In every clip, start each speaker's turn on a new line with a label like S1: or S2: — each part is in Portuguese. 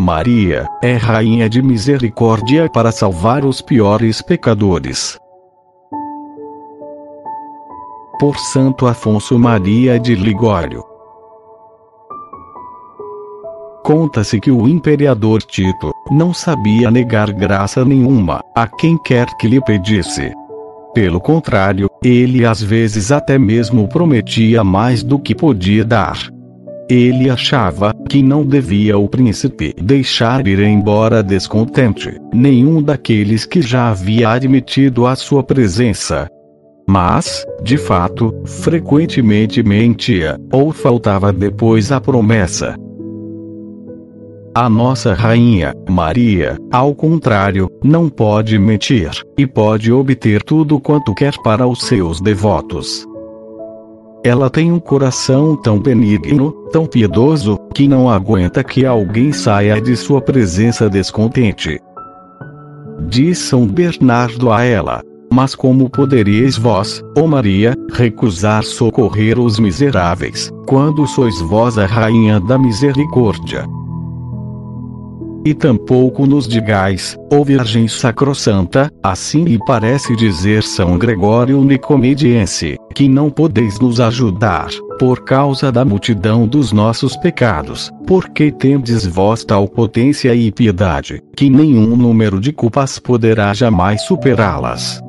S1: Maria, é rainha de misericórdia para salvar os piores pecadores. Por Santo Afonso Maria de Ligório. Conta-se que o imperador Tito não sabia negar graça nenhuma a quem quer que lhe pedisse. Pelo contrário, ele às vezes até mesmo prometia mais do que podia dar. Ele achava que não devia o príncipe deixar ir embora descontente nenhum daqueles que já havia admitido a sua presença. Mas, de fato, frequentemente mentia, ou faltava depois a promessa. A nossa rainha, Maria, ao contrário, não pode mentir, e pode obter tudo quanto quer para os seus devotos. Ela tem um coração tão benigno, tão piedoso, que não aguenta que alguém saia de sua presença descontente. Diz São Bernardo a ela: Mas como poderíeis vós, ó Maria, recusar socorrer os miseráveis, quando sois vós a rainha da misericórdia? E tampouco nos digais, ó Virgem Sacrossanta, assim lhe parece dizer São Gregório Nicomediense, que não podeis nos ajudar, por causa da multidão dos nossos pecados, porque tendes vós tal potência e piedade, que nenhum número de culpas poderá jamais superá-las.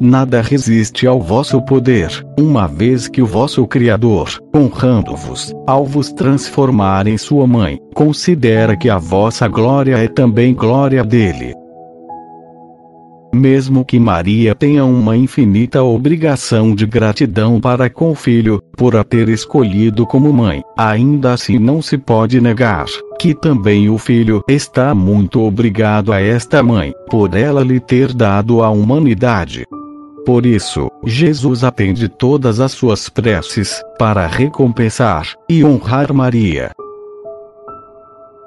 S1: Nada resiste ao vosso poder, uma vez que o vosso Criador, honrando-vos, ao vos transformar em sua mãe, considera que a vossa glória é também glória dele. Mesmo que Maria tenha uma infinita obrigação de gratidão para com o filho, por a ter escolhido como mãe, ainda assim não se pode negar que também o filho está muito obrigado a esta mãe, por ela lhe ter dado a humanidade. Por isso, Jesus atende todas as suas preces, para recompensar e honrar Maria.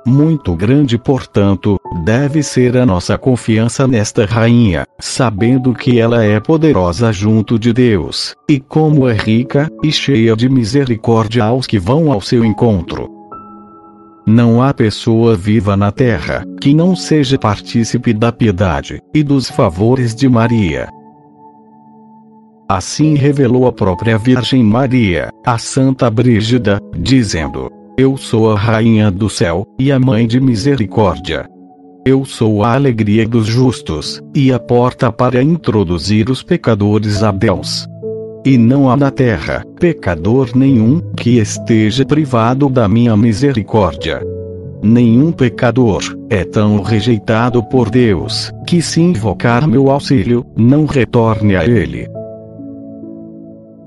S1: Muito grande, portanto, deve ser a nossa confiança nesta rainha, sabendo que ela é poderosa junto de Deus, e como é rica e cheia de misericórdia aos que vão ao seu encontro. Não há pessoa viva na terra que não seja partícipe da piedade e dos favores de Maria. Assim revelou a própria Virgem Maria, a Santa Brígida, dizendo: Eu sou a Rainha do céu, e a Mãe de Misericórdia. Eu sou a alegria dos justos, e a porta para introduzir os pecadores a Deus. E não há na terra pecador nenhum que esteja privado da minha misericórdia. Nenhum pecador é tão rejeitado por Deus que, se invocar meu auxílio, não retorne a Ele.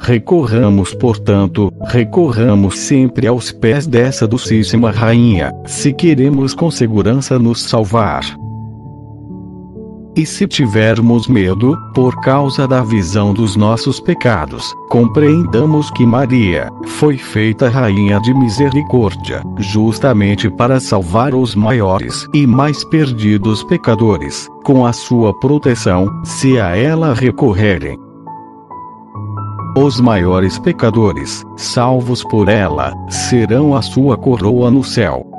S1: Recorramos, portanto, recorramos sempre aos pés dessa docíssima rainha, se queremos com segurança nos salvar. E se tivermos medo, por causa da visão dos nossos pecados, compreendamos que Maria foi feita rainha de misericórdia, justamente para salvar os maiores e mais perdidos pecadores, com a sua proteção, se a ela recorrerem. Os maiores pecadores, salvos por ela, serão a sua coroa no céu.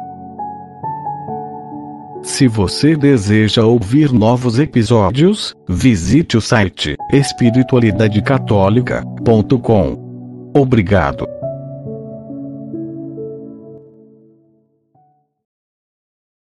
S1: Se você deseja ouvir novos episódios, visite o site espiritualidadecatólica.com. Obrigado.